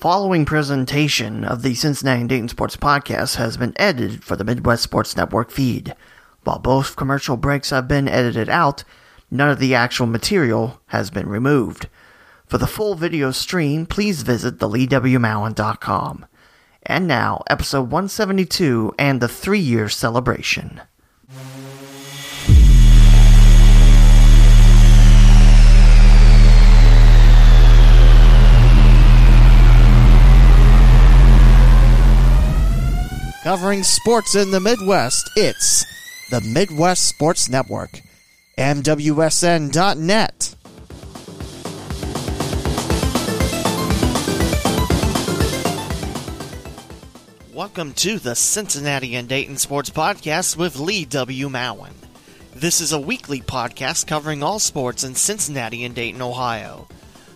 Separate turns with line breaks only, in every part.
following presentation of the Cincinnati Dayton Sports Podcast has been edited for the Midwest Sports Network feed. While both commercial breaks have been edited out, none of the actual material has been removed. For the full video stream, please visit theleewmowen.com. And now, episode 172 and the three year celebration.
Covering sports in the Midwest, it's the Midwest Sports Network. MWSN.net. Welcome to the Cincinnati and Dayton Sports Podcast with Lee W. Mowen. This is a weekly podcast covering all sports in Cincinnati and Dayton, Ohio.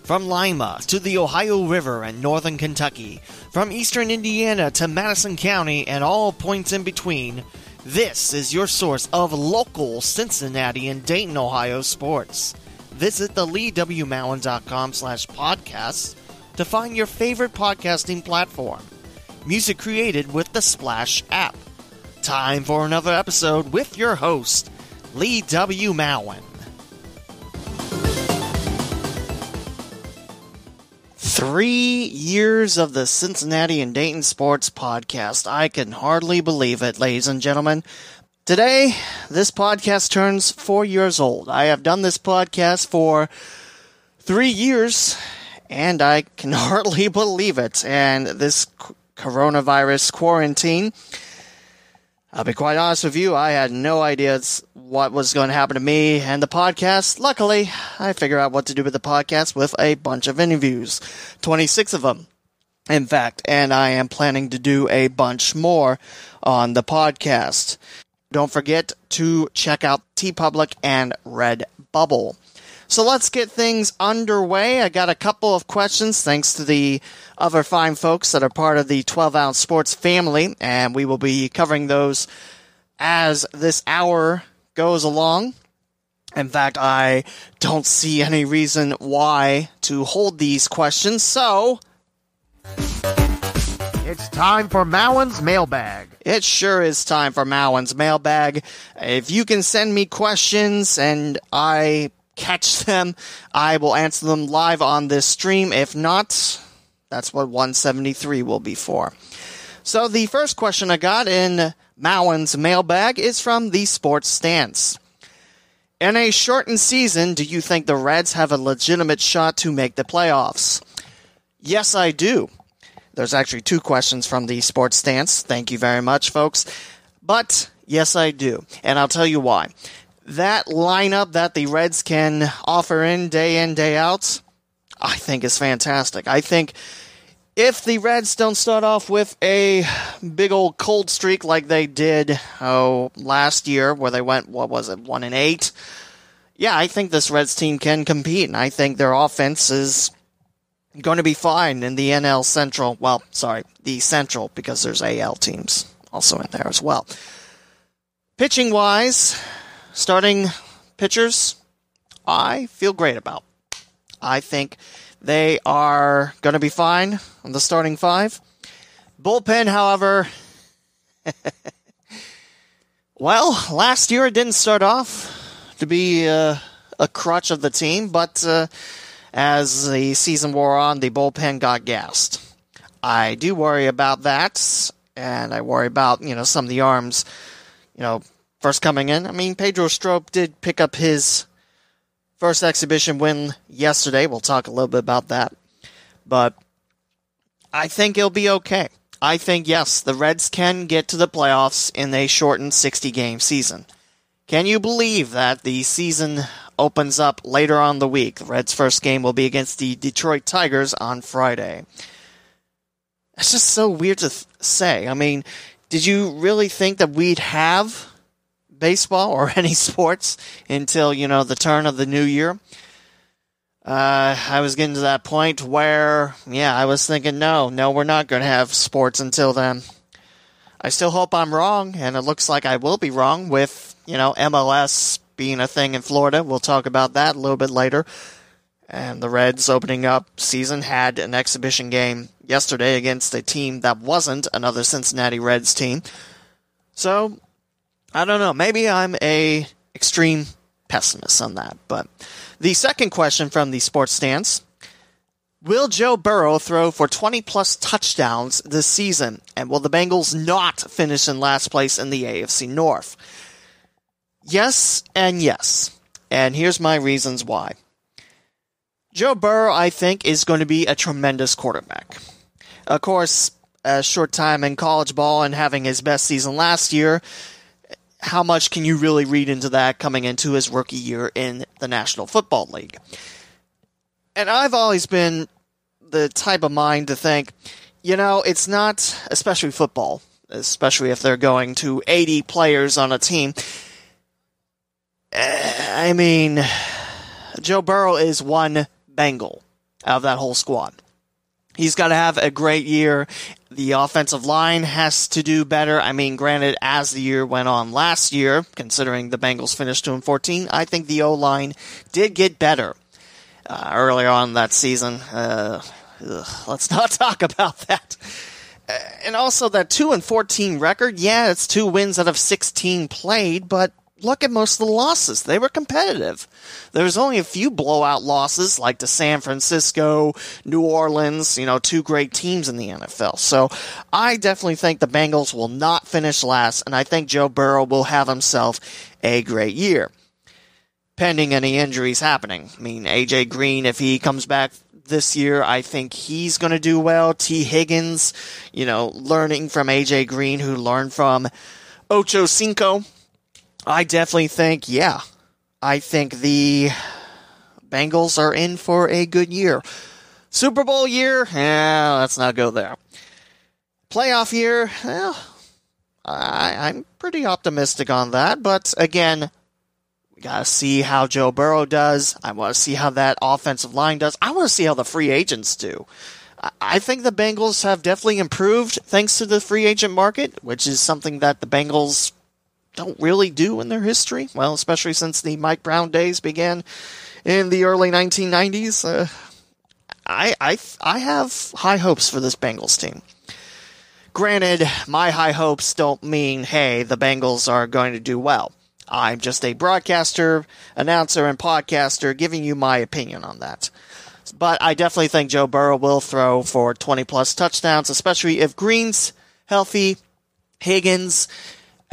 From Lima to the Ohio River and northern Kentucky, from eastern Indiana to Madison County and all points in between, this is your source of local Cincinnati and Dayton, Ohio sports. Visit the leewmowen.com slash podcasts to find your favorite podcasting platform. Music created with the Splash app. Time for another episode with your host, Lee W. Mowen. Three years of the Cincinnati and Dayton Sports Podcast. I can hardly believe it, ladies and gentlemen. Today, this podcast turns four years old. I have done this podcast for three years, and I can hardly believe it. And this coronavirus quarantine I'll be quite honest with you, I had no idea what was going to happen to me and the podcast. Luckily, I figured out what to do with the podcast with a bunch of interviews. 26 of them, in fact, and I am planning to do a bunch more on the podcast. Don't forget to check out T TeePublic and Redbubble. So let's get things underway. I got a couple of questions thanks to the other fine folks that are part of the 12 ounce sports family, and we will be covering those as this hour goes along. In fact, I don't see any reason why to hold these questions, so.
It's time for Mowen's mailbag.
It sure is time for Mowen's mailbag. If you can send me questions and I catch them, I will answer them live on this stream. If not, that's what 173 will be for. So the first question I got in Mowen's mailbag is from the Sports Stance. In a shortened season, do you think the Reds have a legitimate shot to make the playoffs? Yes, I do. There's actually two questions from the Sports Stance. Thank you very much, folks. But yes, I do. And I'll tell you why that lineup that the Reds can offer in day in, day out, I think is fantastic. I think if the Reds don't start off with a big old cold streak like they did oh last year, where they went what was it one and eight, yeah, I think this Reds team can compete, and I think their offense is going to be fine in the NL Central. Well, sorry, the Central because there's AL teams also in there as well. Pitching wise, starting pitchers, I feel great about. I think they are going to be fine on the starting five. Bullpen, however, well, last year it didn't start off to be uh, a crutch of the team, but uh, as the season wore on, the bullpen got gassed. I do worry about that, and I worry about you know some of the arms, you know, first coming in. I mean, Pedro Strop did pick up his first exhibition win yesterday. We'll talk a little bit about that. But I think it'll be okay. I think, yes, the Reds can get to the playoffs in a shortened 60 game season. Can you believe that the season opens up later on the week? The Reds' first game will be against the Detroit Tigers on Friday. It's just so weird to th- say. I mean, did you really think that we'd have baseball or any sports until, you know, the turn of the new year. Uh, I was getting to that point where, yeah, I was thinking, no, no, we're not going to have sports until then. I still hope I'm wrong, and it looks like I will be wrong with, you know, MLS being a thing in Florida. We'll talk about that a little bit later. And the Reds opening up season had an exhibition game yesterday against a team that wasn't another Cincinnati Reds team. So, I don't know. Maybe I'm a extreme pessimist on that. But the second question from the sports stance Will Joe Burrow throw for 20 plus touchdowns this season? And will the Bengals not finish in last place in the AFC North? Yes and yes. And here's my reasons why. Joe Burrow, I think, is going to be a tremendous quarterback. Of course, a short time in college ball and having his best season last year, how much can you really read into that coming into his rookie year in the National Football League? And I've always been the type of mind to think, you know, it's not, especially football, especially if they're going to 80 players on a team. Eh, I mean, Joe Burrow is one Bengal out of that whole squad. He's got to have a great year. The offensive line has to do better. I mean, granted, as the year went on last year, considering the Bengals finished 2 and 14, I think the O line did get better uh, earlier on that season. Uh, ugh, let's not talk about that. Uh, and also that 2 and 14 record, yeah, it's two wins out of 16 played, but look at most of the losses. They were competitive. There was only a few blowout losses, like to San Francisco, New Orleans, you know, two great teams in the NFL. So I definitely think the Bengals will not finish last, and I think Joe Burrow will have himself a great year. Pending any injuries happening. I mean, AJ Green, if he comes back this year. I think he's going to do well. Tee Higgins, you know, learning from AJ Green, who learned from Ocho Cinco. I definitely think, yeah, I think the Bengals are in for a good year. Super Bowl year, yeah, let's not go there. Playoff year, well, I, I'm pretty optimistic on that, but again, we gotta see how Joe Burrow does. I want to see how that offensive line does. I want to see how the free agents do. I think the Bengals have definitely improved thanks to the free agent market, which is something that the Bengals don't really do in their history. Well, especially since the Mike Brown days began in the early 1990s. Uh, I, I, I have high hopes for this Bengals team. Granted, my high hopes don't mean, hey, the Bengals are going to do well. I'm just a broadcaster, announcer, and podcaster giving you my opinion on that. But I definitely think Joe Burrow will throw for 20 plus touchdowns, especially if Green's healthy, Higgins,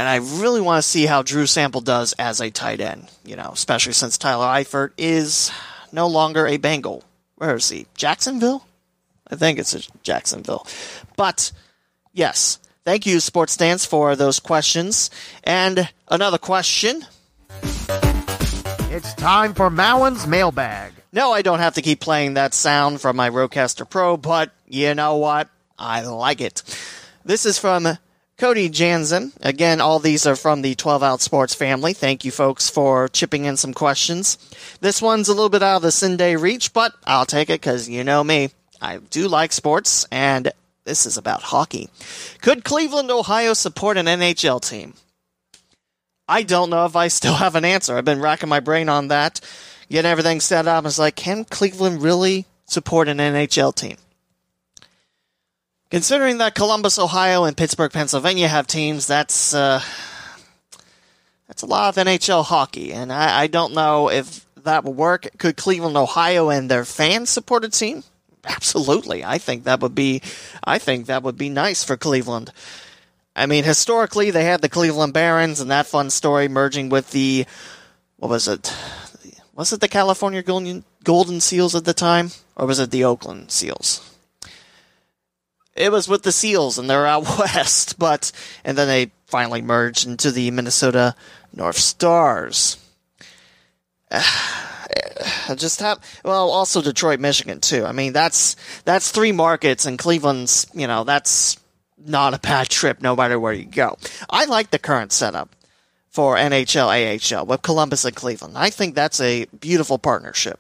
and I really want to see how Drew Sample does as a tight end, you know, especially since Tyler Eifert is no longer a Bengal. Where is he? Jacksonville? I think it's Jacksonville. But, yes, thank you, Sports Stance, for those questions. And another question.
It's time for Mowen's mailbag.
No, I don't have to keep playing that sound from my Rodecaster Pro, but you know what? I like it. This is from Cody Jansen. Again, all these are from the 12 Ounce Sports family. Thank you, folks, for chipping in some questions. This one's a little bit out of the CinDay reach, but I'll take it because you know me. I do like sports, and this is about hockey. Could Cleveland, Ohio support an NHL team? I don't know if I still have an answer. I've been racking my brain on that, getting everything set up. I was like, can Cleveland really support an NHL team? Considering that Columbus, Ohio, and Pittsburgh, Pennsylvania have teams, that's uh, that's a lot of NHL hockey, and I, I don't know if that will work. Could Cleveland, Ohio, and their fans support a team? Absolutely, I think that would be, I think that would be nice for Cleveland. I mean, historically, they had the Cleveland Barons and that fun story merging with the, what was it? Was it the California Golden, Golden Seals at the time? Or was it the Oakland Seals? It was with the Seals and they're out west, but, and then they finally merged into the Minnesota North Stars. just have well also Detroit Michigan too. I mean that's that's three markets and Cleveland's, you know, that's not a bad trip no matter where you go. I like the current setup for NHL AHL with Columbus and Cleveland. I think that's a beautiful partnership.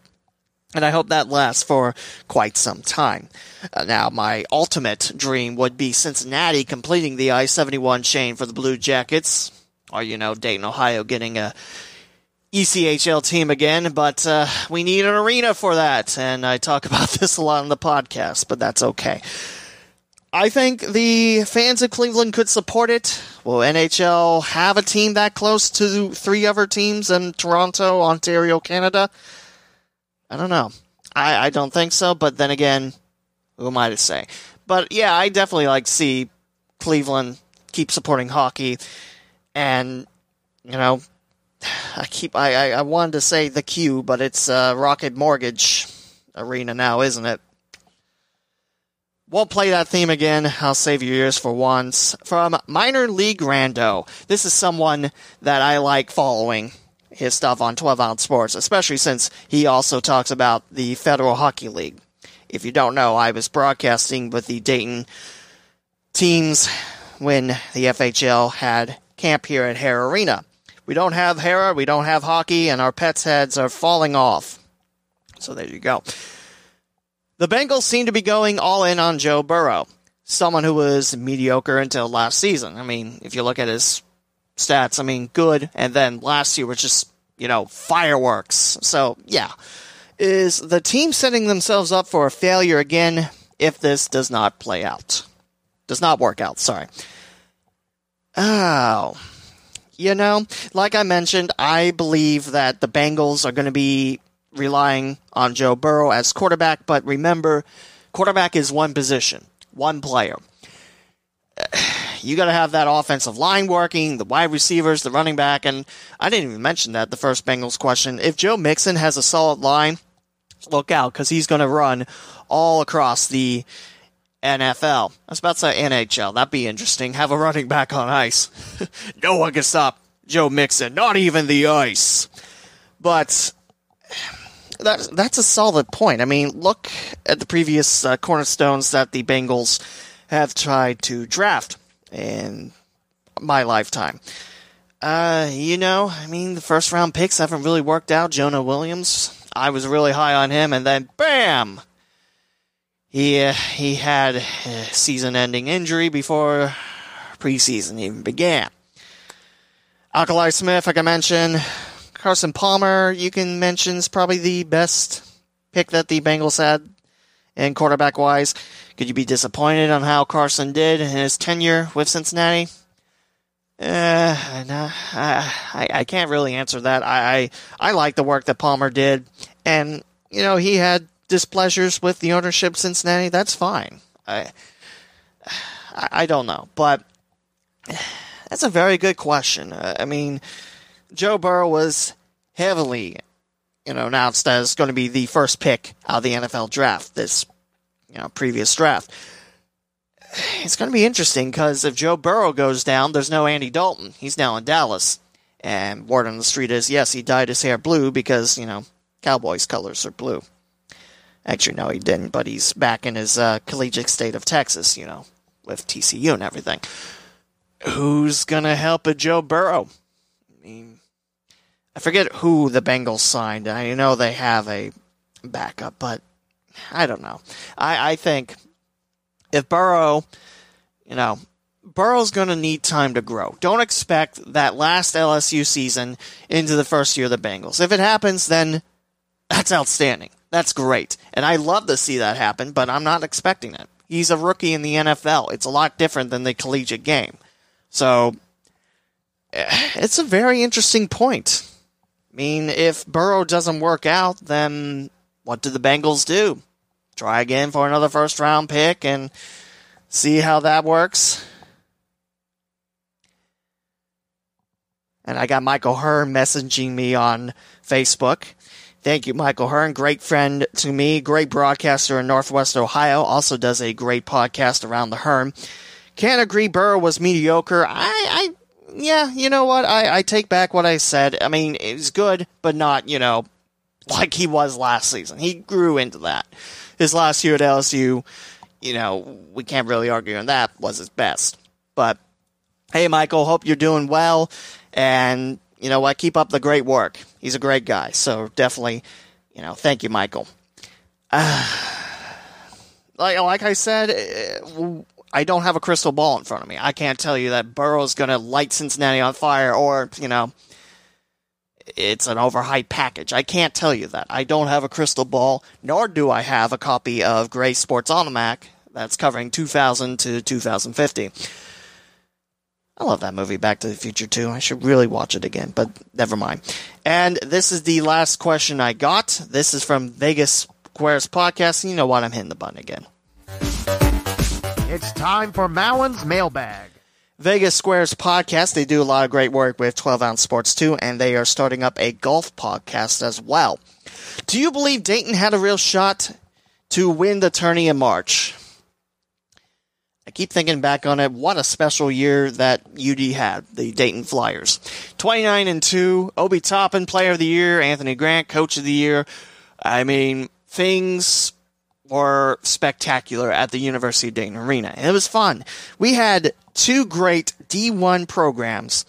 And I hope that lasts for quite some time. Uh, now, my ultimate dream would be Cincinnati completing the I 71 chain for the Blue Jackets, or, you know, Dayton, Ohio getting a ECHL team again, but uh, we need an arena for that. And I talk about this a lot on the podcast, but that's okay. I think the fans of Cleveland could support it. Will NHL have a team that close to three other teams in Toronto, Ontario, Canada? I don't know. I, I don't think so, but then again, who am I to say? But yeah, I definitely like see Cleveland keep supporting hockey, and you know, I keep I, I, I wanted to say the Q, but it's uh, Rocket Mortgage Arena now, isn't it? Won't play that theme again. I'll save your ears for once. From Minor League Rando. This is someone that I like following his stuff on 12 Ounce Sports, especially since he also talks about the Federal Hockey League. If you don't know, I was broadcasting with the Dayton teams when the FHL had camp here at Hara Arena. We don't have Hara, we don't have hockey, and our pets' heads are falling off. So there you go. The Bengals seem to be going all in on Joe Burrow, someone who was mediocre until last season. I mean, if you look at his stats, I mean, good, and then last year was just, you know, fireworks. So, yeah. Is the team setting themselves up for a failure again if this does not play out? Does not work out, sorry. Oh. You know, like I mentioned, I believe that the Bengals are going to be relying on Joe Burrow as quarterback, but remember, quarterback is one position, one player. You got to have that offensive line working, the wide receivers, the running back, and I didn't even mention that the first Bengals question. If Joe Mixon has a solid line, look out because he's going to run all across the NFL. I was about to say NHL. That'd be interesting. Have a running back on ice. no one can stop Joe Mixon, not even the ice. But that's that's a solid point. I mean, look at the previous uh, cornerstones that the Bengals have tried to draft in my lifetime. Uh, you know, I mean, the first round picks haven't really worked out. Jonah Williams, I was really high on him, and then bam, he uh, he had a season-ending injury before preseason even began. Akili Smith, like I mentioned, Carson Palmer, you can mention is probably the best pick that the Bengals had in quarterback wise. Could you be disappointed on how Carson did in his tenure with Cincinnati? Uh, no, I, I can't really answer that. I, I, I like the work that Palmer did, and you know he had displeasures with the ownership Cincinnati. That's fine. I, I don't know, but that's a very good question. I mean, Joe Burrow was heavily, you know, announced as going to be the first pick out of the NFL draft this, you know, previous draft. It's going to be interesting because if Joe Burrow goes down, there's no Andy Dalton. He's now in Dallas. And word on the street is, yes, he dyed his hair blue because, you know, Cowboys colors are blue. Actually, no, he didn't, but he's back in his uh, collegiate state of Texas, you know, with TCU and everything. Who's going to help a Joe Burrow? I mean, I forget who the Bengals signed. I know they have a backup, but I don't know. I, I think if Burrow, you know, Burrow's going to need time to grow. Don't expect that last LSU season into the first year of the Bengals. If it happens, then that's outstanding. That's great. And I love to see that happen, but I'm not expecting it. He's a rookie in the NFL. It's a lot different than the collegiate game. So, eh, it's a very interesting point. I mean, if Burrow doesn't work out, then what do the Bengals do? Try again for another first round pick and see how that works? And I got Michael Hearn messaging me on Facebook. Thank you, Michael Hearn. Great friend to me, great broadcaster in Northwest Ohio. Also does a great podcast around the Hearn. Can't agree Burrow was mediocre. I, I yeah, you know what? I, I take back what I said. I mean, it was good, but not, you know, like he was last season. He grew into that. His last year at LSU, you know, we can't really argue on that, was his best. But hey, Michael, hope you're doing well. And you know what? Keep up the great work. He's a great guy. So definitely, you know, thank you, Michael. Uh, like, like I said, uh, I don't have a crystal ball in front of me. I can't tell you that Burrow's going to light Cincinnati on fire or, you know, it's an overhyped package. I can't tell you that. I don't have a crystal ball, nor do I have a copy of Gray Sports Almanac that's covering 2000 to 2050. I love that movie, Back to the Future too. I should really watch it again, but never mind. And this is the last question I got. This is from Vegas Squares Podcast. You know what? I'm hitting the button again.
It's time for Mowen's mailbag.
Vegas Squares podcast. They do a lot of great work with 12 ounce sports too, and they are starting up a golf podcast as well. Do you believe Dayton had a real shot to win the tourney in March? I keep thinking back on it. What a special year that UD had, the Dayton Flyers. 29 and 2, Obi Toppin, player of the year, Anthony Grant, coach of the year. I mean, things were spectacular at the University of Dayton Arena. It was fun. We had two great D1 programs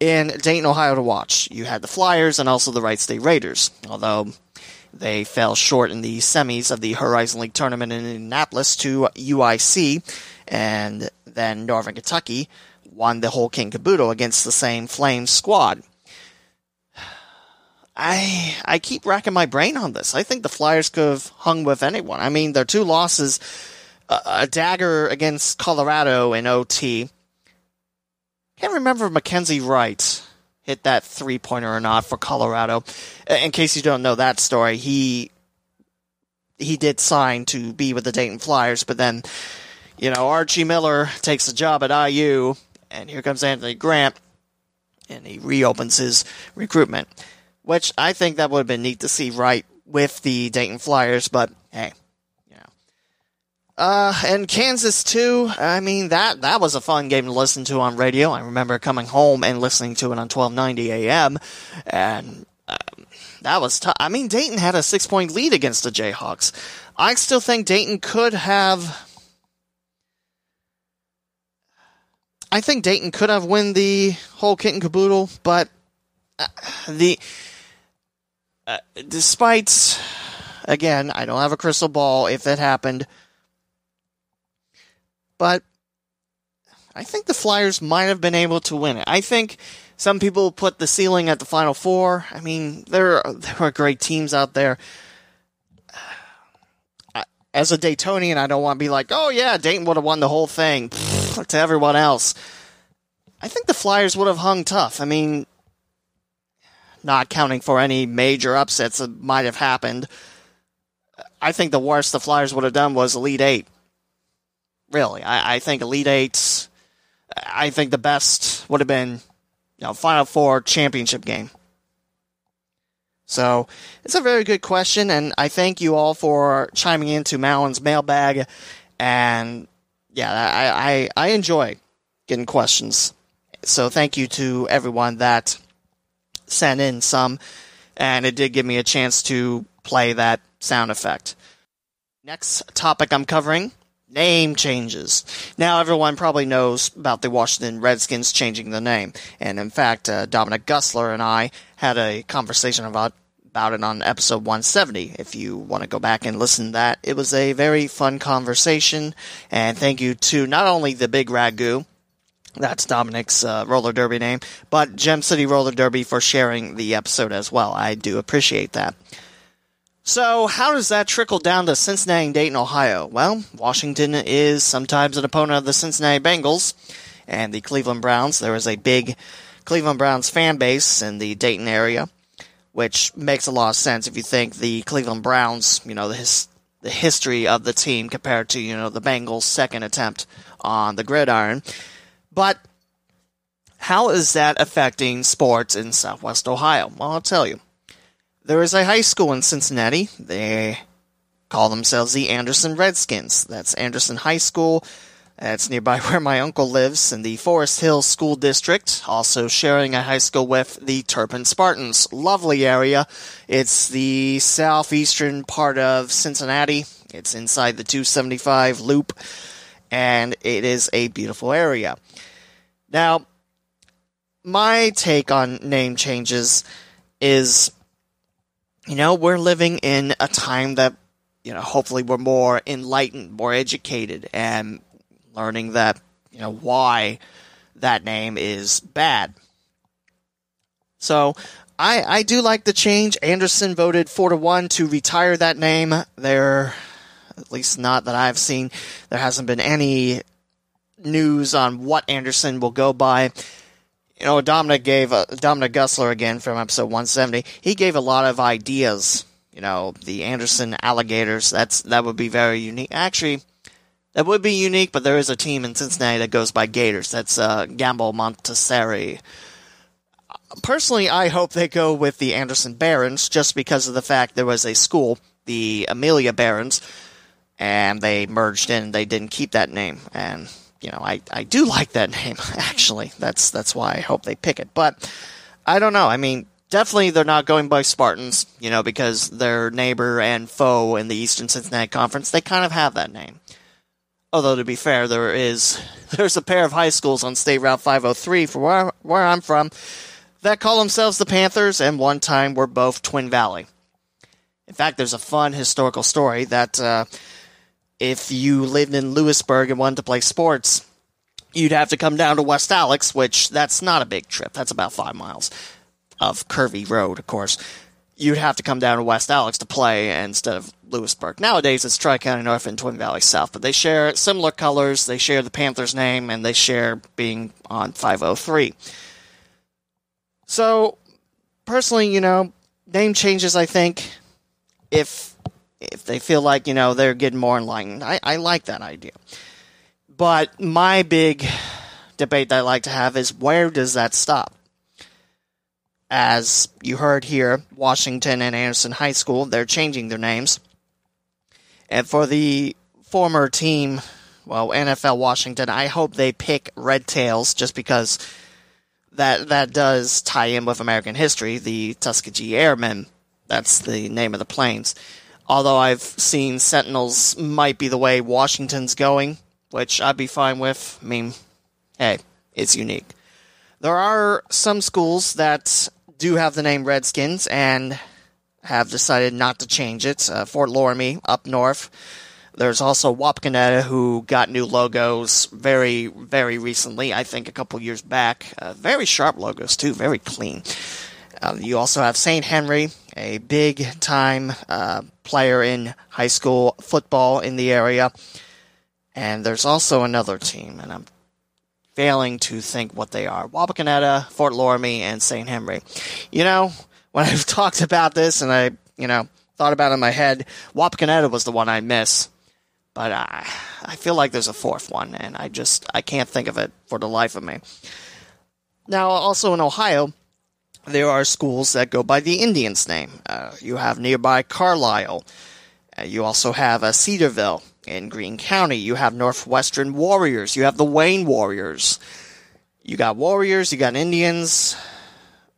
in Dayton, Ohio to watch. You had the Flyers and also the Wright State Raiders, although they fell short in the semis of the Horizon League tournament in Indianapolis to UIC, and then Northern Kentucky won the whole king caboodle against the same Flames squad. I I keep racking my brain on this. I think the Flyers could have hung with anyone. I mean, their two losses, a dagger against Colorado in OT. Can't remember if McKinley Wright hit that three pointer or not for Colorado. In case you don't know that story, he he did sign to be with the Dayton Flyers, but then you know Archie Miller takes a job at IU, and here comes Anthony Grant, and he reopens his recruitment which I think that would have been neat to see right with the Dayton Flyers, but hey, you know. Uh, and Kansas too. I mean that that was a fun game to listen to on radio. I remember coming home and listening to it on 1290 AM, and um, that was tough. I mean, Dayton had a six point lead against the Jayhawks. I still think Dayton could have. I think Dayton could have won the whole kit and caboodle, but uh, the uh, despite, again, I don't have a crystal ball if it happened, but I think the Flyers might have been able to win it. I think some people put the ceiling at the Final Four. I mean, there there are great teams out there. As a Daytonian, I don't want to be like, oh yeah, Dayton would have won the whole thing to everyone else. I think the Flyers would have hung tough. I mean, not counting for any major upsets that might have happened. I think the worst the Flyers would have done was Elite Eight. Really, I, I think Elite Eight. I think the best would have been, you know, Final Four championship game. So it's a very good question, and I thank you all for chiming into Mowen's mailbag. And yeah, I, I, I enjoy getting questions. So thank you to everyone that sent in some, and it did give me a chance to play that sound effect. Next topic I'm covering name changes. Now, everyone probably knows about the Washington Redskins changing the name, and in fact, uh, Dominic Gussler and I had a conversation about about it on episode 170. If you want to go back and listen to that, it was a very fun conversation, and thank you to not only the Big Ragu, that's Dominic's uh, roller derby name, but Gem City Roller Derby for sharing the episode as well. I do appreciate that. So, how does that trickle down to Cincinnati and Dayton, Ohio? Well, Washington is sometimes an opponent of the Cincinnati Bengals and the Cleveland Browns. There is a big Cleveland Browns fan base in the Dayton area, which makes a lot of sense if you think the Cleveland Browns, you know, the, his, the history of the team compared to, you know, the Bengals' second attempt on the gridiron. But how is that affecting sports in Southwest Ohio? Well, I'll tell you. There is a high school in Cincinnati. They call themselves the Anderson Redskins. That's Anderson High School. That's nearby where my uncle lives in the Forest Hills School District, also sharing a high school with the Turpin Spartans. Lovely area. It's the southeastern part of Cincinnati. It's inside the 275 loop, and it is a beautiful area. Now, my take on name changes is, you know, we're living in a time that, you know, hopefully we're more enlightened, more educated, and learning that, you know, why that name is bad. So, I, I do like the change. Anderson voted four to one to retire that name. There, at least not that I've seen, there hasn't been any news on what Anderson will go by. You know, Dominic gave uh, Dominic Gussler again from episode 170. He gave a lot of ideas. You know, the Anderson Alligators. That's that would be very unique. Actually, that would be unique. But there is a team in Cincinnati that goes by Gators. That's uh, Gamble Montessori personally, I hope they go with the Anderson Barons just because of the fact there was a school, the Amelia Barons, and they merged in. They didn't keep that name, and you know, I, I do like that name actually. That's that's why I hope they pick it. But I don't know. I mean, definitely they're not going by Spartans, you know, because their neighbor and foe in the Eastern Cincinnati Conference, they kind of have that name. Although to be fair, there is there's a pair of high schools on State Route 503 for where where I'm from that call themselves the Panthers and one time were both Twin Valley. In fact, there's a fun historical story that uh, if you lived in Lewisburg and wanted to play sports, you'd have to come down to West Alex, which that's not a big trip. That's about five miles of curvy road, of course. You'd have to come down to West Alex to play instead of Lewisburg. Nowadays, it's Tri County North and Twin Valley South, but they share similar colors. They share the Panthers name, and they share being on 503. So, personally, you know, name changes. I think if if they feel like you know they're getting more enlightened, I, I like that idea. But my big debate that I like to have is where does that stop? As you heard here, Washington and Anderson High School, they're changing their names. And for the former team, well, NFL Washington, I hope they pick Red Tails just because that that does tie in with American history. The Tuskegee Airmen, that's the name of the planes. Although I've seen Sentinels might be the way Washington's going, which I'd be fine with. I mean, hey, it's unique. There are some schools that do have the name Redskins and have decided not to change it. Uh, Fort Loramie up north there's also Wapakoneta, who got new logos very, very recently. I think a couple years back. Uh, very sharp logos too, very clean. Uh, you also have St. Henry, a big time uh, player in high school football in the area. And there's also another team, and I'm failing to think what they are. Wapakoneta, Fort Loramie, and St. Henry. You know, when I've talked about this and I, you know, thought about it in my head, Wapakoneta was the one I miss but I, I feel like there's a fourth one, and I just I can't think of it for the life of me. Now, also in Ohio, there are schools that go by the Indians' name. Uh, you have nearby Carlisle. Uh, you also have uh, Cedarville in Greene County. You have Northwestern Warriors. You have the Wayne Warriors. You got Warriors. You got Indians.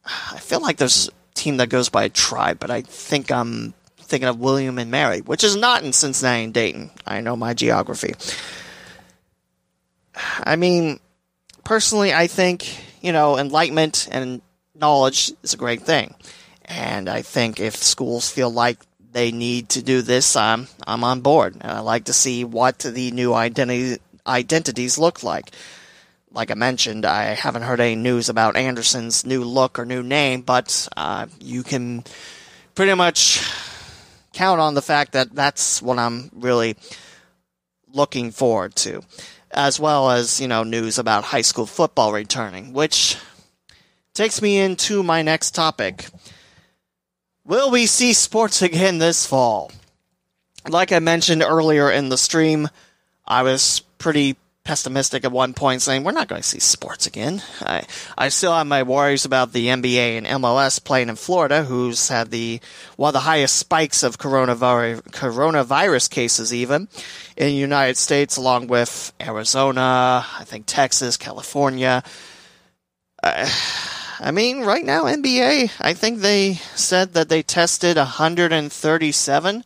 I feel like there's a team that goes by a tribe, but I think I'm thinking of William and Mary, which is not in Cincinnati and Dayton. I know my geography. I mean, personally, I think, you know, enlightenment and knowledge is a great thing. And I think if schools feel like they need to do this, I'm, I'm on board. And I like to see what the new identity, identities look like. Like I mentioned, I haven't heard any news about Anderson's new look or new name, but uh, you can pretty much count on the fact that that's what I'm really looking forward to, as well as, you know, news about high school football returning, which takes me into my next topic. Will we see sports again this fall? Like I mentioned earlier in the stream, I was pretty pessimistic at one point, saying we're not going to see sports again. I I still have my worries about the NBA and MLS playing in Florida, who's had the one of the highest spikes of coronavirus coronavirus cases even in the United States, along with Arizona, I think Texas, California. Uh, I mean, right now NBA, I think they said that they tested 137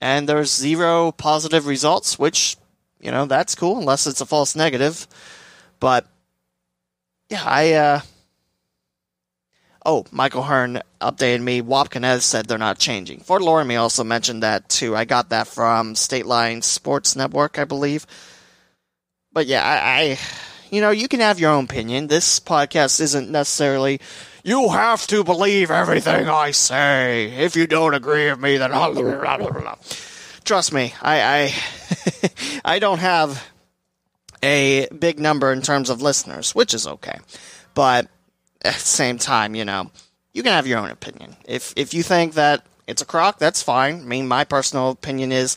and there's zero positive results, which you know, that's cool unless it's a false negative. But yeah, I uh Oh, Michael Hearn updated me. Wapakoneta said they're not changing. Fort Loramie also mentioned that too. I got that from State Line Sports Network, I believe. But yeah, I, I you know, you can have your own opinion. This podcast isn't necessarily You have to believe everything I say. If you don't agree with me, then trust me, I I, I don't have a big number in terms of listeners, which is okay. But at the same time, you know, you can have your own opinion. If if you think that it's a crock, that's fine. I mean, my personal opinion is,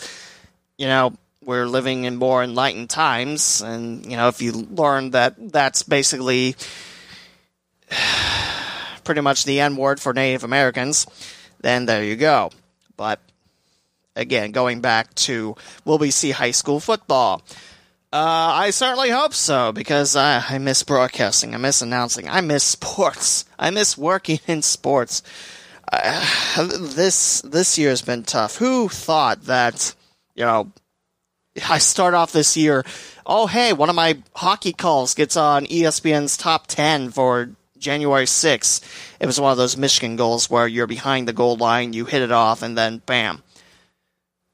you know, we're living in more enlightened times, and you know, if you learn that that's basically pretty much the N word for Native Americans, then there you go. But again, going back to will we see high school football? Uh, I certainly hope so because I, I miss broadcasting, I miss announcing, I miss sports, I miss working in sports. Uh, this this year has been tough. Who thought that you know I start off this year? Oh, hey, one of my hockey calls gets on ESPN's top ten for January 6th. It was one of those Michigan goals where you're behind the goal line, you hit it off, and then bam.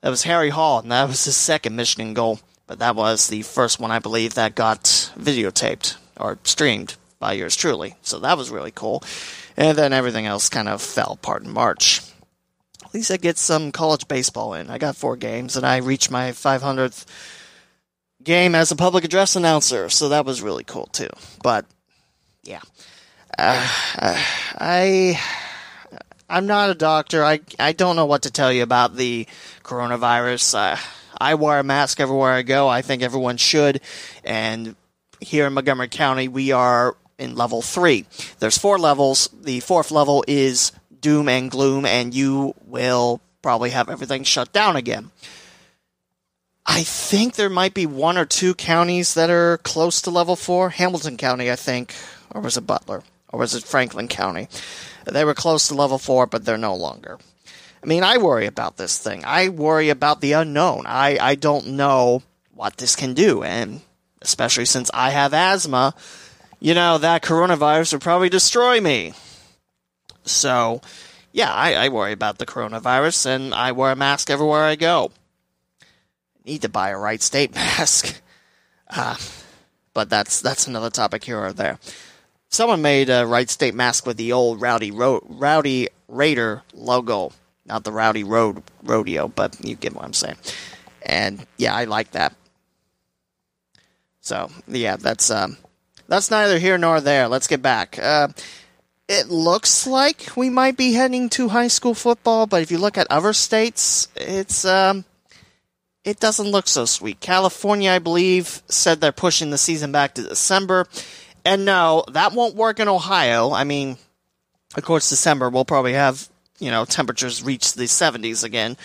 That was Harry Hall, and that was his second Michigan goal. But that was the first one, I believe, that got videotaped or streamed by yours truly. So that was really cool. And then everything else kind of fell apart in March. Least I get some college baseball in. I got four games, and I reached my 500th game as a public address announcer. So that was really cool, too. But, yeah. Uh, I. I'm not a doctor. I, I don't know what to tell you about the coronavirus. Uh, I wear a mask everywhere I go. I think everyone should. And here in Montgomery County, we are in level three. There's four levels. The fourth level is doom and gloom, and you will probably have everything shut down again. I think there might be one or two counties that are close to level four. Hamilton County, I think, or was it Butler, or was it Franklin County? They were close to level four, but they're no longer. I mean, I worry about this thing. I worry about the unknown. I, I don't know what this can do. And especially since I have asthma, you know, that coronavirus would probably destroy me. So, yeah, I, I worry about the coronavirus and I wear a mask everywhere I go. Need to buy a Wright State mask. Uh, but that's that's another topic here or there. Someone made a Wright State mask with the old Rowdy Ro- Rowdy Raider logo not the Rowdy Road Rodeo, but you get what I'm saying. And yeah, I like that. So yeah, that's um, that's neither here nor there. Let's get back. Uh, it looks like we might be heading to high school football, but if you look at other states, it's um, it doesn't look so sweet. California, I believe, said they're pushing the season back to December, and no, that won't work in Ohio. I mean, of course, December we'll probably have you know, temperatures reach the 70s again.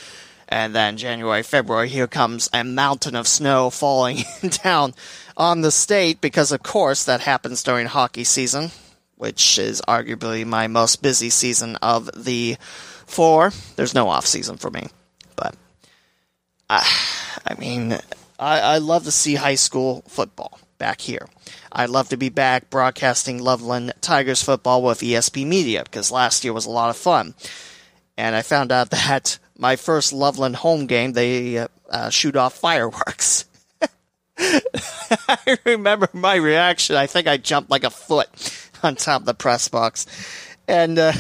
And then January, February, here comes a mountain of snow falling down on the state because, of course, that happens during hockey season, which is arguably my most busy season of the four. There's no off season for me, but I, I mean, I, I love to see high school football back here. I'd love to be back broadcasting Loveland Tigers football with ESP Media because last year was a lot of fun. And I found out that my first Loveland home game, they uh, uh, shoot off fireworks. I remember my reaction. I think I jumped like a foot on top of the press box. And uh,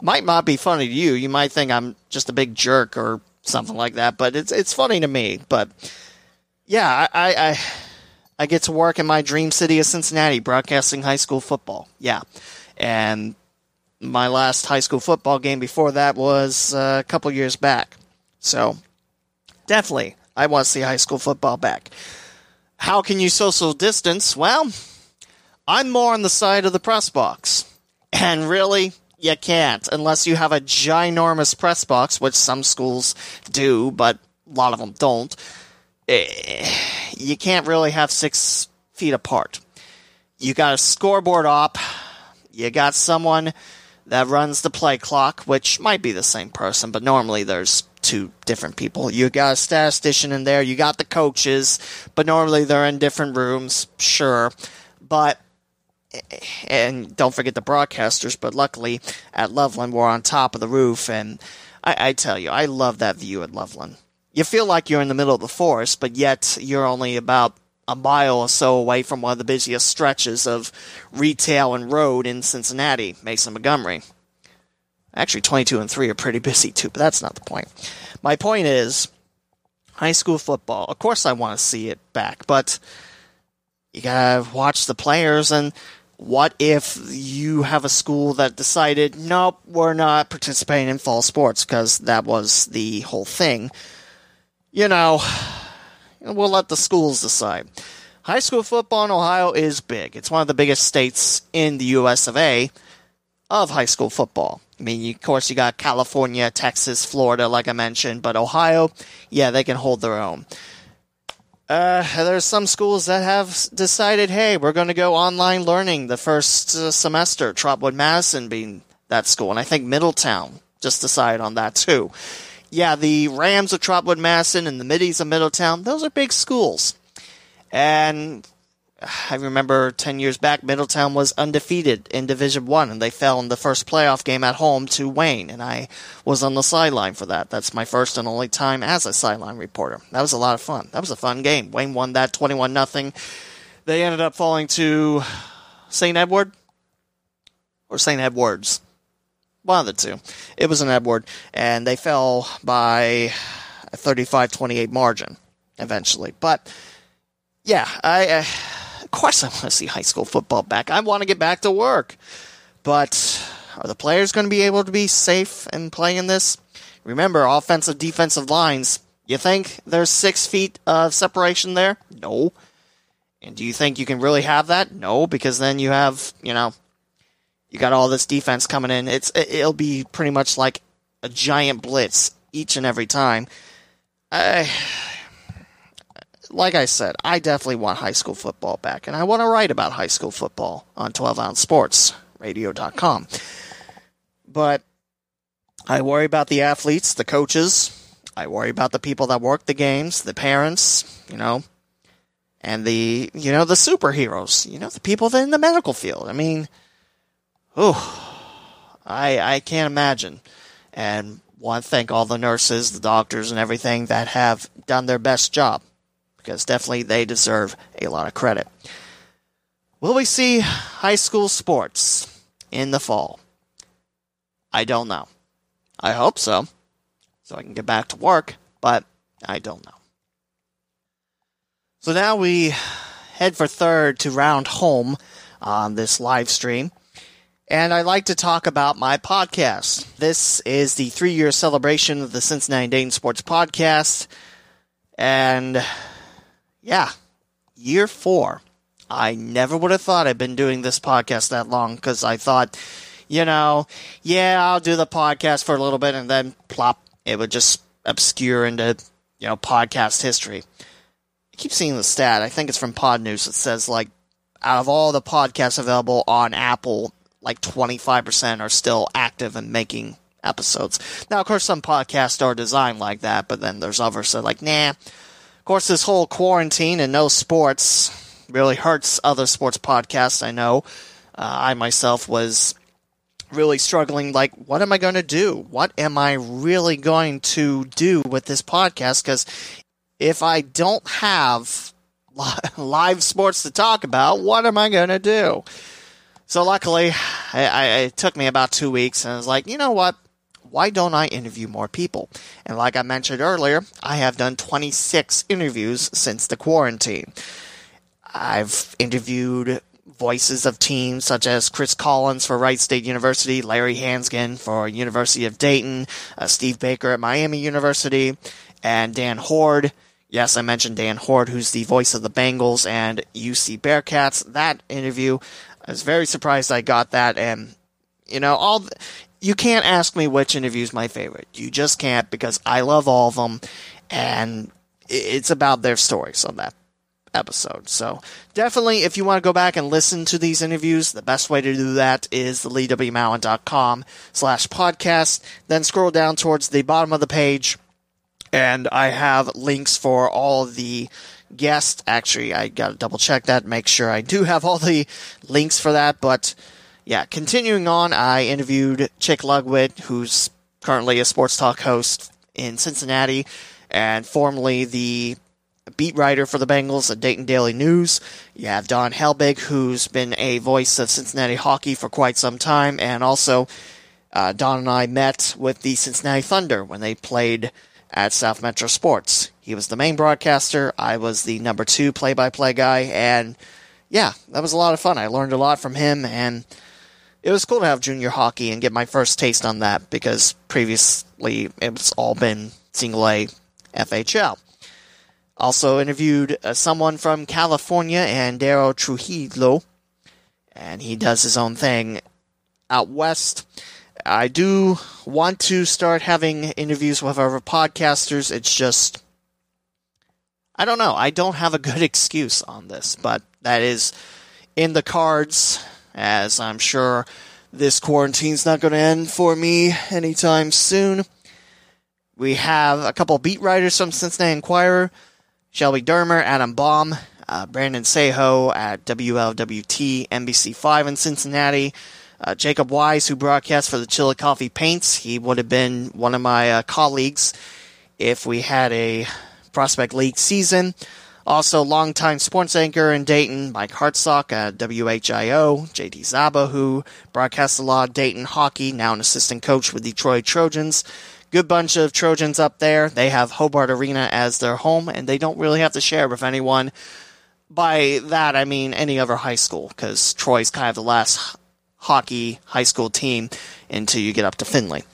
might not be funny to you. You might think I'm just a big jerk or something like that, but it's it's funny to me. But yeah, I, I I get to work in my dream city of Cincinnati, broadcasting high school football. Yeah, and my last high school football game before that was uh, a couple years back. So definitely, I want to see high school football back. How can you social distance? Well, I'm more on the side of the press box, and really, you can't unless you have a ginormous press box, which some schools do, but a lot of them don't Eh, you can't really have six feet apart. You got a scoreboard op. You got someone that runs the play clock, which might be the same person, but normally there's two different people. You got a statistician in there. You got the coaches, but normally they're in different rooms. Sure, but and don't forget the broadcasters. But luckily at Loveland, we're on top of the roof, and I, I tell you, I love that view at Loveland you feel like you're in the middle of the forest, but yet you're only about a mile or so away from one of the busiest stretches of retail and road in Cincinnati, Mason Montgomery. Actually, 22 and 3 are pretty busy too, but that's not the point. My point is high school football. Of course, I want to see it back, but you gotta watch the players. And what if you have a school that decided, nope, we're not participating in fall sports because that was the whole thing? You know, we'll let the schools decide. High school football in Ohio is big. It's one of the biggest states in the US of A of high school football. I mean, of course, you got California, Texas, Florida, like I mentioned, but Ohio, yeah, they can hold their own. Uh, there's some schools that have decided, hey, we're going to go online learning the first uh, semester. Trotwood Madison being that school, and I think Middletown just decided on that too. Yeah, the Rams of Trotwood Madison and the Middies of Middletown, those are big schools. And I remember 10 years back, Middletown was undefeated in Division 1 and they fell in the first playoff game at home to Wayne and I was on the sideline for that. That's my first and only time as a sideline reporter. That was a lot of fun. That was a fun game. Wayne won that 21 nothing. They ended up falling to St. Edward or St. Edwards. One of the two. It was an Edward and they fell by a 35-28 margin eventually. But yeah, I uh, course I want to see high school football back. I want to get back to work. But are the players going to be able to be safe and play in this? Remember, offensive, defensive lines. You think there's six feet of separation there? No. And do you think you can really have that? No, because then you have, you know, you got all this defense coming in. It's it'll be pretty much like a giant blitz each and every time. I like I said, I definitely want high school football back, and I want to write about high school football on 12 ounce sports radio.com. But I worry about the athletes, the coaches. I worry about the people that work the games, the parents, you know, and the, you know, the superheroes, you know, the people that in the medical field. I mean, oh, I, I can't imagine. And want to thank all the nurses, the doctors, and everything that have done their best job because definitely they deserve a lot of credit. Will we see high school sports in the fall? I don't know. I hope so, so I can get back to work, but I don't know. So now we head for third to round home on this live stream. And I'd like to talk about my podcast. This is the three year celebration of the Cincinnati Dayton Sports Podcast. And yeah, year four. I never would have thought I'd been doing this podcast that long because I thought, you know, yeah, I'll do the podcast for a little bit and then plop, it would just obscure into, you know, podcast history. I keep seeing the stat. I think it's from Podnews. It says, like, out of all the podcasts available on Apple, like 25% are still active and making episodes. Now, of course, some podcasts are designed like that, but then there's others that like, nah, of course, this whole quarantine and no sports really hurts other sports podcasts. I know. Uh, I myself was really struggling like what am i going to do what am i really going to do with this podcast because if i don't have live sports to talk about what am i going to do so luckily I, I, it took me about two weeks and i was like you know what why don't I interview more people? And like I mentioned earlier, I have done 26 interviews since the quarantine. I've interviewed voices of teams such as Chris Collins for Wright State University, Larry Hansgen for University of Dayton, uh, Steve Baker at Miami University, and Dan Hoard. Yes, I mentioned Dan Hoard, who's the voice of the Bengals and UC Bearcats. That interview, I was very surprised I got that, and you know, all you can't ask me which interview is my favorite. You just can't because I love all of them, and it's about their stories on that episode. So definitely, if you want to go back and listen to these interviews, the best way to do that is the leewmowen.com slash podcast. Then scroll down towards the bottom of the page, and I have links for all the guests. Actually, I got to double check that, make sure I do have all the links for that, but yeah, continuing on, I interviewed Chick Ludwig, who's currently a sports talk host in Cincinnati and formerly the beat writer for the Bengals at Dayton Daily News. You have Don Helbig, who's been a voice of Cincinnati hockey for quite some time, and also uh, Don and I met with the Cincinnati Thunder when they played at South Metro Sports. He was the main broadcaster. I was the number two play-by-play guy, and yeah, that was a lot of fun. I learned a lot from him, and it was cool to have junior hockey and get my first taste on that because previously it's all been single A FHL. Also interviewed uh, someone from California and Daryl Trujillo, and he does his own thing out west. I do want to start having interviews with other podcasters. It's just, I don't know. I don't have a good excuse on this, but that is in the cards, as I'm sure this quarantine's not going to end for me anytime soon. We have a couple beat writers from Cincinnati Enquirer Shelby Dermer, Adam Baum, uh, Brandon Saho at WLWT NBC5 in Cincinnati. Uh, Jacob Wise, who broadcasts for the Chillicothe Paints, he would have been one of my uh, colleagues if we had a Prospect League season. Also, longtime sports anchor in Dayton, Mike Hartsock uh, at WHIO, JD Zaba, who broadcasts a lot of Dayton hockey, now an assistant coach with the Troy Trojans good bunch of Trojans up there. They have Hobart Arena as their home, and they don't really have to share with anyone. By that, I mean any other high school, because Troy's kind of the last hockey high school team until you get up to Findlay.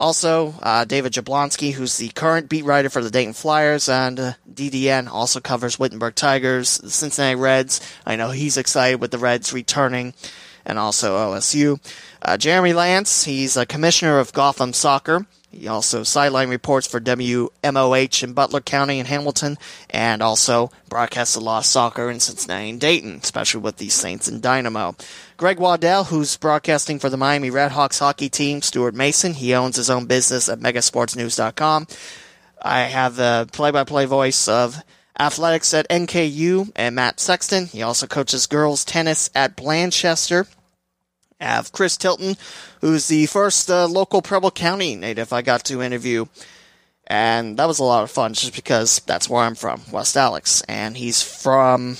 Also, uh, David Jablonski, who's the current beat writer for the Dayton Flyers, and uh, DDN also covers Wittenberg Tigers, Cincinnati Reds. I know he's excited with the Reds returning, and also OSU. Uh, Jeremy Lance, he's a commissioner of Gotham Soccer. He also sideline reports for WMOH in Butler County and Hamilton, and also broadcasts a lot of soccer in Cincinnati and Dayton, especially with the Saints and Dynamo. Greg Waddell, who's broadcasting for the Miami Redhawks hockey team, Stuart Mason, he owns his own business at megasportsnews.com. I have the play-by-play voice of athletics at NKU and Matt Sexton. He also coaches girls tennis at Blanchester have Chris Tilton, who's the first uh, local Preble County native I got to interview. And that was a lot of fun just because that's where I'm from, West Alex. And he's from,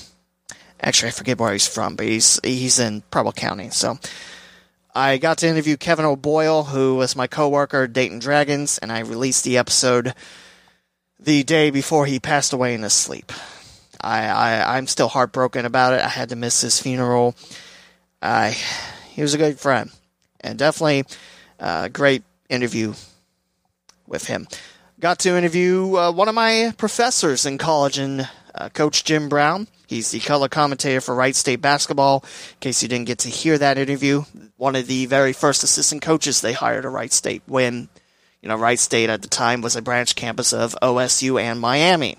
actually, I forget where he's from, but he's, he's in Preble County. So I got to interview Kevin O'Boyle, who was my coworker at Dayton Dragons, and I released the episode the day before he passed away in his sleep. I, I, I'm still heartbroken about it. I had to miss his funeral. I he was a good friend, and definitely a great interview with him. Got to interview uh, one of my professors in college, and uh, Coach Jim Brown. He's the color commentator for Wright State basketball. In case you didn't get to hear that interview, one of the very first assistant coaches they hired at Wright State when, you know, Wright State at the time was a branch campus of OSU and Miami.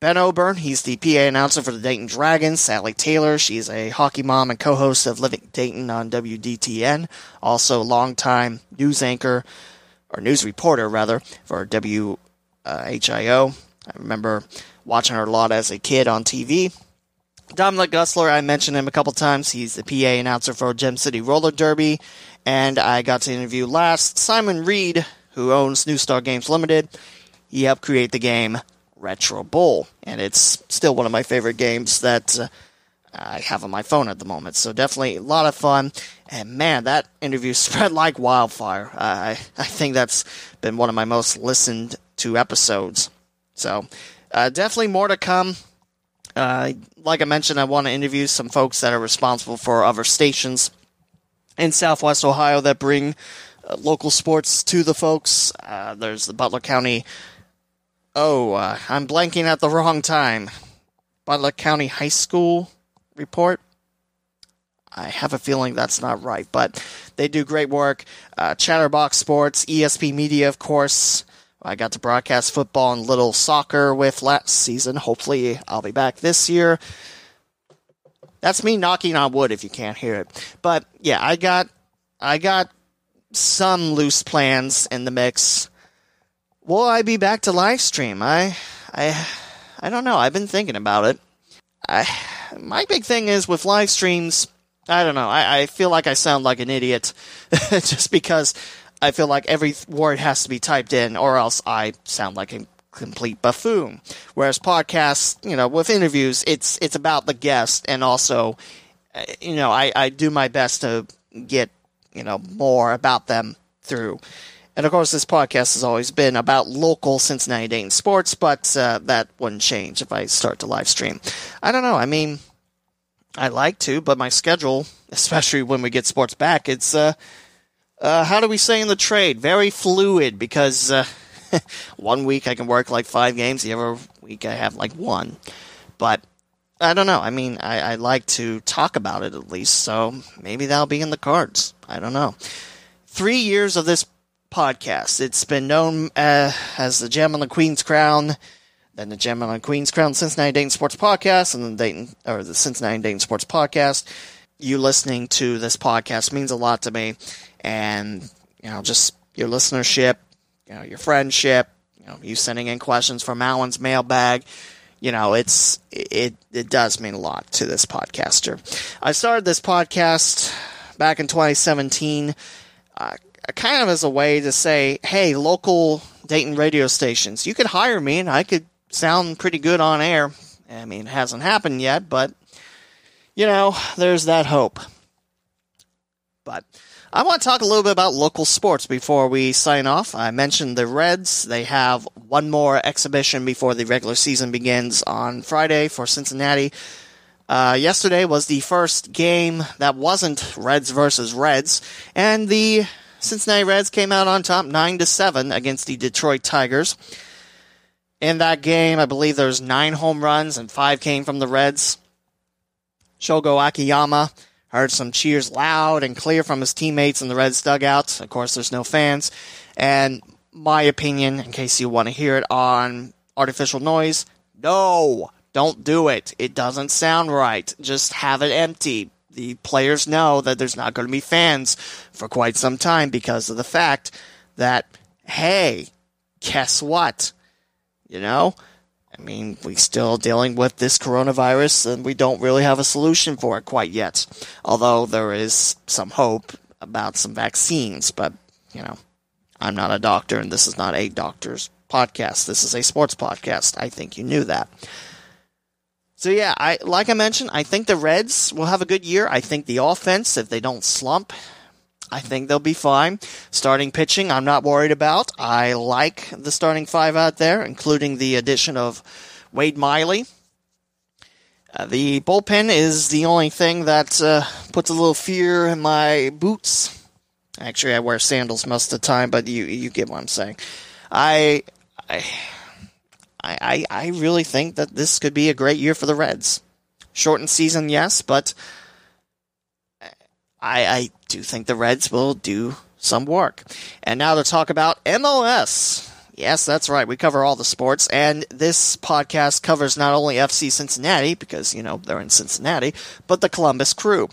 Ben Oburn, he's the PA announcer for the Dayton Dragons. Sally Taylor, she's a hockey mom and co-host of Living Dayton on WDTN. Also, longtime news anchor, or news reporter rather, for WHIO. I remember watching her a lot as a kid on TV. Dominic Gussler, I mentioned him a couple times. He's the PA announcer for Gem City Roller Derby. And I got to interview last Simon Read, who owns New Star Games Limited. He helped create the game Retro Bowl, and it's still one of my favorite games that uh, I have on my phone at the moment. So definitely a lot of fun, and man, that interview spread like wildfire. Uh, I I think that's been one of my most listened to episodes. So uh, definitely more to come. Uh, like I mentioned, I want to interview some folks that are responsible for other stations in Southwest Ohio that bring uh, local sports to the folks. Uh, there's the Butler County Oh, uh, I'm blanking at the wrong time. Butler County High School report. I have a feeling that's not right, but they do great work. Uh, Chatterbox Sports, ESP Media, of course. I got to broadcast football and little soccer with last season. Hopefully, I'll be back this year. That's me knocking on wood if you can't hear it. But yeah, I got I got some loose plans in the mix will I be back to live stream? I, I, I don't know. I've been thinking about it. I, my big thing is with live streams. I don't know. I, I feel like I sound like an idiot just because I feel like every word has to be typed in, or else I sound like a complete buffoon. Whereas podcasts, you know, with interviews, it's it's about the guest and also, you know, I, I do my best to get you know more about them through. And of course, this podcast has always been about local Cincinnati Dayton sports, but uh, that wouldn't change if I start to live stream. I don't know. I mean, I like to, but my schedule, especially when we get sports back, it's uh, uh, how do we say in the trade? Very fluid because uh, one week I can work like five games, the other week I have like one. But I don't know. I mean, I, I like to talk about it at least, so maybe that'll be in the cards. I don't know. Three years of this podcast. It's been known uh, as the Gem on the Queen's Crown, then the Gem on the Queen's Crown Cincinnati Dayton Sports Podcast, and the Dayton or the Cincinnati Dayton Sports Podcast. You listening to this podcast means a lot to me, and you know, just your listenership, you know, your friendship, you know, you sending in questions from Alan's mailbag. You know, it's it it does mean a lot to this podcaster. I started this podcast back in 2017. Uh, kind of as a way to say, hey, local Dayton radio stations, you could hire me and I could sound pretty good on air. I mean, it hasn't happened yet, but, you know, there's that hope. But I want to talk a little bit about local sports before we sign off. I mentioned the Reds. They have one more exhibition before the regular season begins on Friday for Cincinnati. Uh, yesterday was the first game that wasn't Reds versus Reds, and the Cincinnati Reds came out on top 9 to 7 against the Detroit Tigers. In that game, I believe there's nine home runs and five came from the Reds. Shogo Akiyama heard some cheers loud and clear from his teammates in the Reds dugout. Of course, there's no fans. And my opinion, in case you want to hear it on artificial noise, no, don't do it. It doesn't sound right. Just have it empty the players know that there's not going to be fans for quite some time because of the fact that, hey, guess what? You know? I mean, we're still dealing with this coronavirus and we don't really have a solution for it quite yet. Although there is some hope about some vaccines, but, you know, I'm not a doctor and this is not a doctor's podcast. This is a sports podcast. I think you knew that. So yeah, I like I mentioned, I think the Reds will have a good year. I think the offense, if they don't slump, I think they'll be fine. Starting pitching, I'm not worried about. I like the starting five out there, including the addition of Wade Miley. Uh, the bullpen is the only thing that uh, puts a little fear in my boots. Actually, I wear sandals most of the time, but you you get what I'm saying. I I I, I, I really think that this could be a great year for the Reds. Shortened season, yes, but I, I do think the Reds will do some work. And now to talk about MLS. Yes, that's right. We cover all the sports, and this podcast covers not only FC Cincinnati, because, you know, they're in Cincinnati, but the Columbus crew.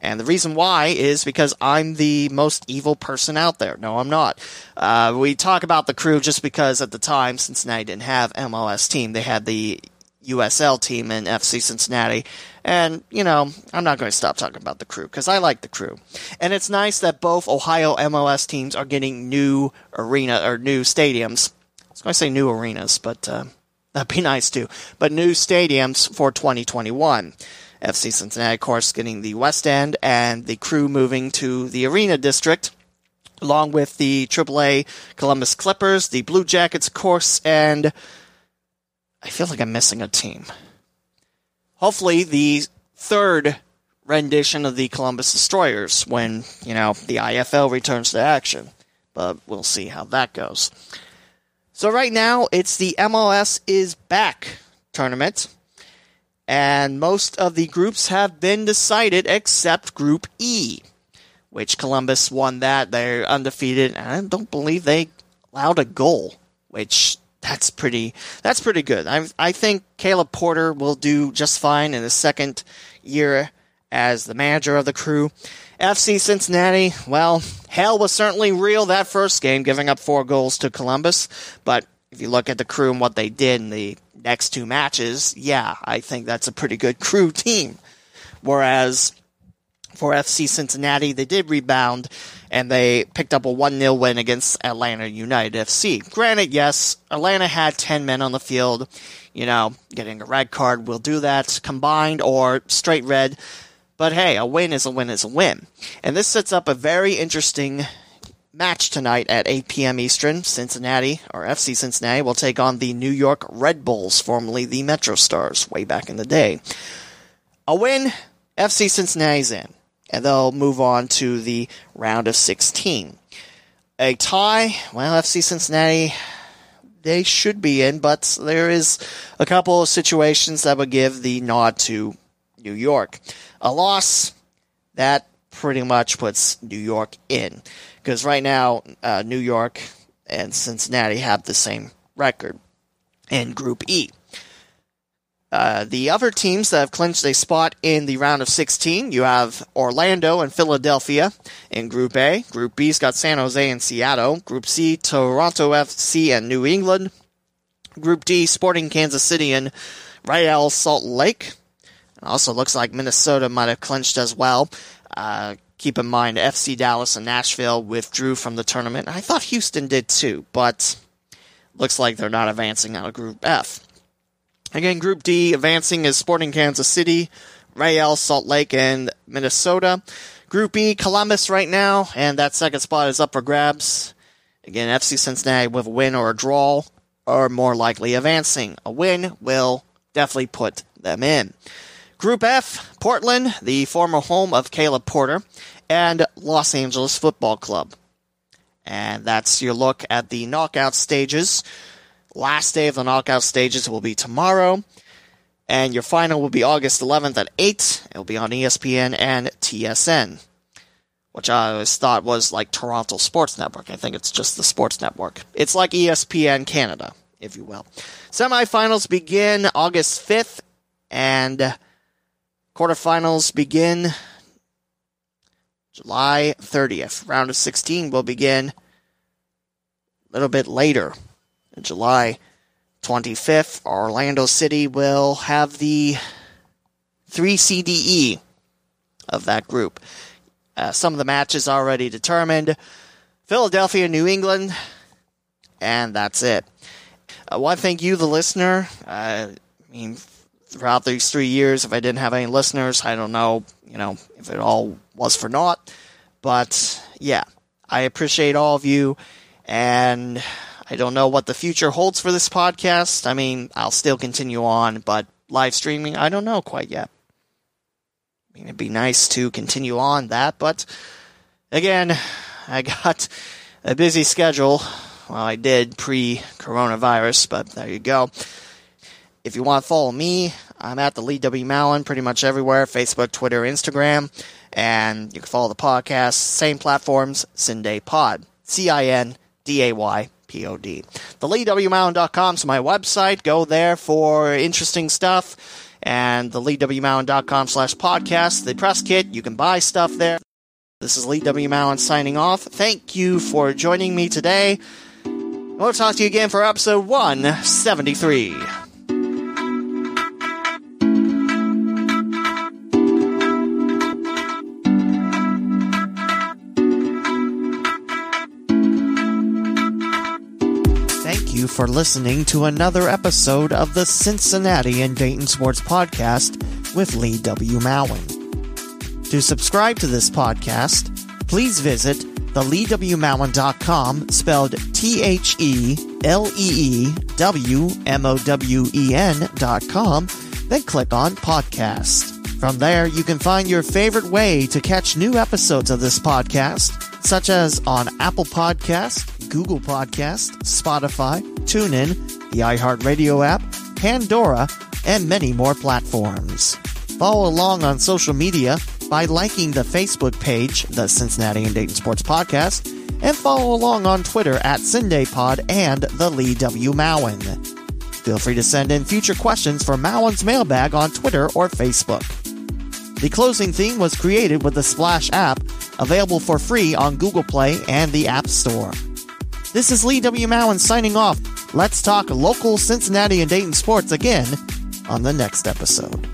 And the reason why is because I'm the most evil person out there. No, I'm not. Uh, we talk about the crew just because at the time Cincinnati didn't have MLS team. They had the USL team in FC Cincinnati. And, you know, I'm not going to stop talking about the crew because I like the crew. And it's nice that both Ohio MLS teams are getting new arena or new stadiums. I was going to say new arenas, but uh, that'd be nice too. But new stadiums for 2021. FC Cincinnati, of course, getting the West End, and the crew moving to the Arena District, along with the AAA Columbus Clippers, the Blue Jackets, of course, and I feel like I'm missing a team. Hopefully, the third rendition of the Columbus Destroyers when, you know, the IFL returns to action. But we'll see how that goes. So right now, it's the MLS is back tournament and most of the groups have been decided except Group E, which Columbus won that. They're undefeated, and I don't believe they allowed a goal, which that's pretty that's pretty good. I I think Caleb Porter will do just fine in his second year as the manager of the crew. FC Cincinnati, well, hell was certainly real that first game, giving up four goals to Columbus. But if you look at the crew and what they did in the next two matches, yeah, I think that's a pretty good crew team. Whereas for FC Cincinnati, they did rebound and they picked up a 1 0 win against Atlanta United FC. Granted, yes, Atlanta had 10 men on the field. You know, getting a red card will do that combined or straight red. But hey, a win is a win is a win. And this sets up a very interesting match tonight at 8 p.m. Eastern. Cincinnati, or FC Cincinnati, will take on the New York Red Bulls, formerly the Metro Stars, way back in the day. A win, FC Cincinnati's in, and they'll move on to the round of 16. A tie, well, FC Cincinnati, they should be in, but there is a couple of situations that would give the nod to New York. A loss, that pretty much puts New York in because right now uh, New York and Cincinnati have the same record in Group E. Uh, the other teams that have clinched a spot in the round of 16, you have Orlando and Philadelphia in Group A. Group B's got San Jose and Seattle. Group C, Toronto FC and New England. Group D, Sporting Kansas City and Real Salt Lake. It also looks like Minnesota might have clinched as well. Uh, keep in mind, FC Dallas and Nashville withdrew from the tournament. I thought Houston did too, but looks like they're not advancing out of Group F. Again, Group D advancing is Sporting Kansas City, Real Salt Lake, and Minnesota. Group E, Columbus right now, and that second spot is up for grabs. Again, FC Cincinnati with a win or a draw are more likely advancing. A win will definitely put them in. Group F, Portland, the former home of Caleb Porter, and Los Angeles Football Club. And that's your look at the knockout stages. Last day of the knockout stages will be tomorrow. And your final will be August 11th at 8. It'll be on ESPN and TSN. Which I always thought was like Toronto Sports Network. I think it's just the Sports Network. It's like ESPN Canada, if you will. Semifinals begin August 5th. And Quarterfinals begin July 30th. Round of 16 will begin a little bit later. July 25th, Orlando City will have the 3 CDE of that group. Uh, some of the matches already determined. Philadelphia, New England, and that's it. I want to thank you, the listener. Uh, I mean, throughout these three years. If I didn't have any listeners, I don't know, you know, if it all was for naught. But yeah, I appreciate all of you, and I don't know what the future holds for this podcast. I mean, I'll still continue on, but live streaming, I don't know quite yet. I mean, it'd be nice to continue on that, but again, I got a busy schedule. Well, I did pre coronavirus, but there you go. If you want to follow me, I'm at the Lee W. Mowen pretty much everywhere Facebook, Twitter, Instagram. And you can follow the podcast, same platforms, Cinday Pod. C I N D A Y P O D. The LeeWMowen.com is my website. Go there for interesting stuff. And the LeeWMowen.com slash podcast, the press kit, you can buy stuff there. This is Lee W. Mowen signing off. Thank you for joining me today. We'll talk to you again for episode 173. For listening to another episode of the Cincinnati and Dayton Sports Podcast with Lee W. Mowen. To subscribe to this podcast, please visit theleewmowen.com, spelled T H E L E E W M O W E N dot com, then click on Podcast. From there, you can find your favorite way to catch new episodes of this podcast, such as on Apple Podcast, Google Podcast, Spotify, TuneIn, the iHeartRadio app, Pandora, and many more platforms. Follow along on social media by liking the Facebook page, the Cincinnati and Dayton Sports Podcast, and follow along on Twitter at CindayPod and the Lee W. Mowen. Feel free to send in future questions for Mowen's mailbag on Twitter or Facebook. The closing theme was created with the Splash app, available for free on Google Play and the App Store. This is Lee W. Mowen signing off. Let's talk local Cincinnati and Dayton sports again on the next episode.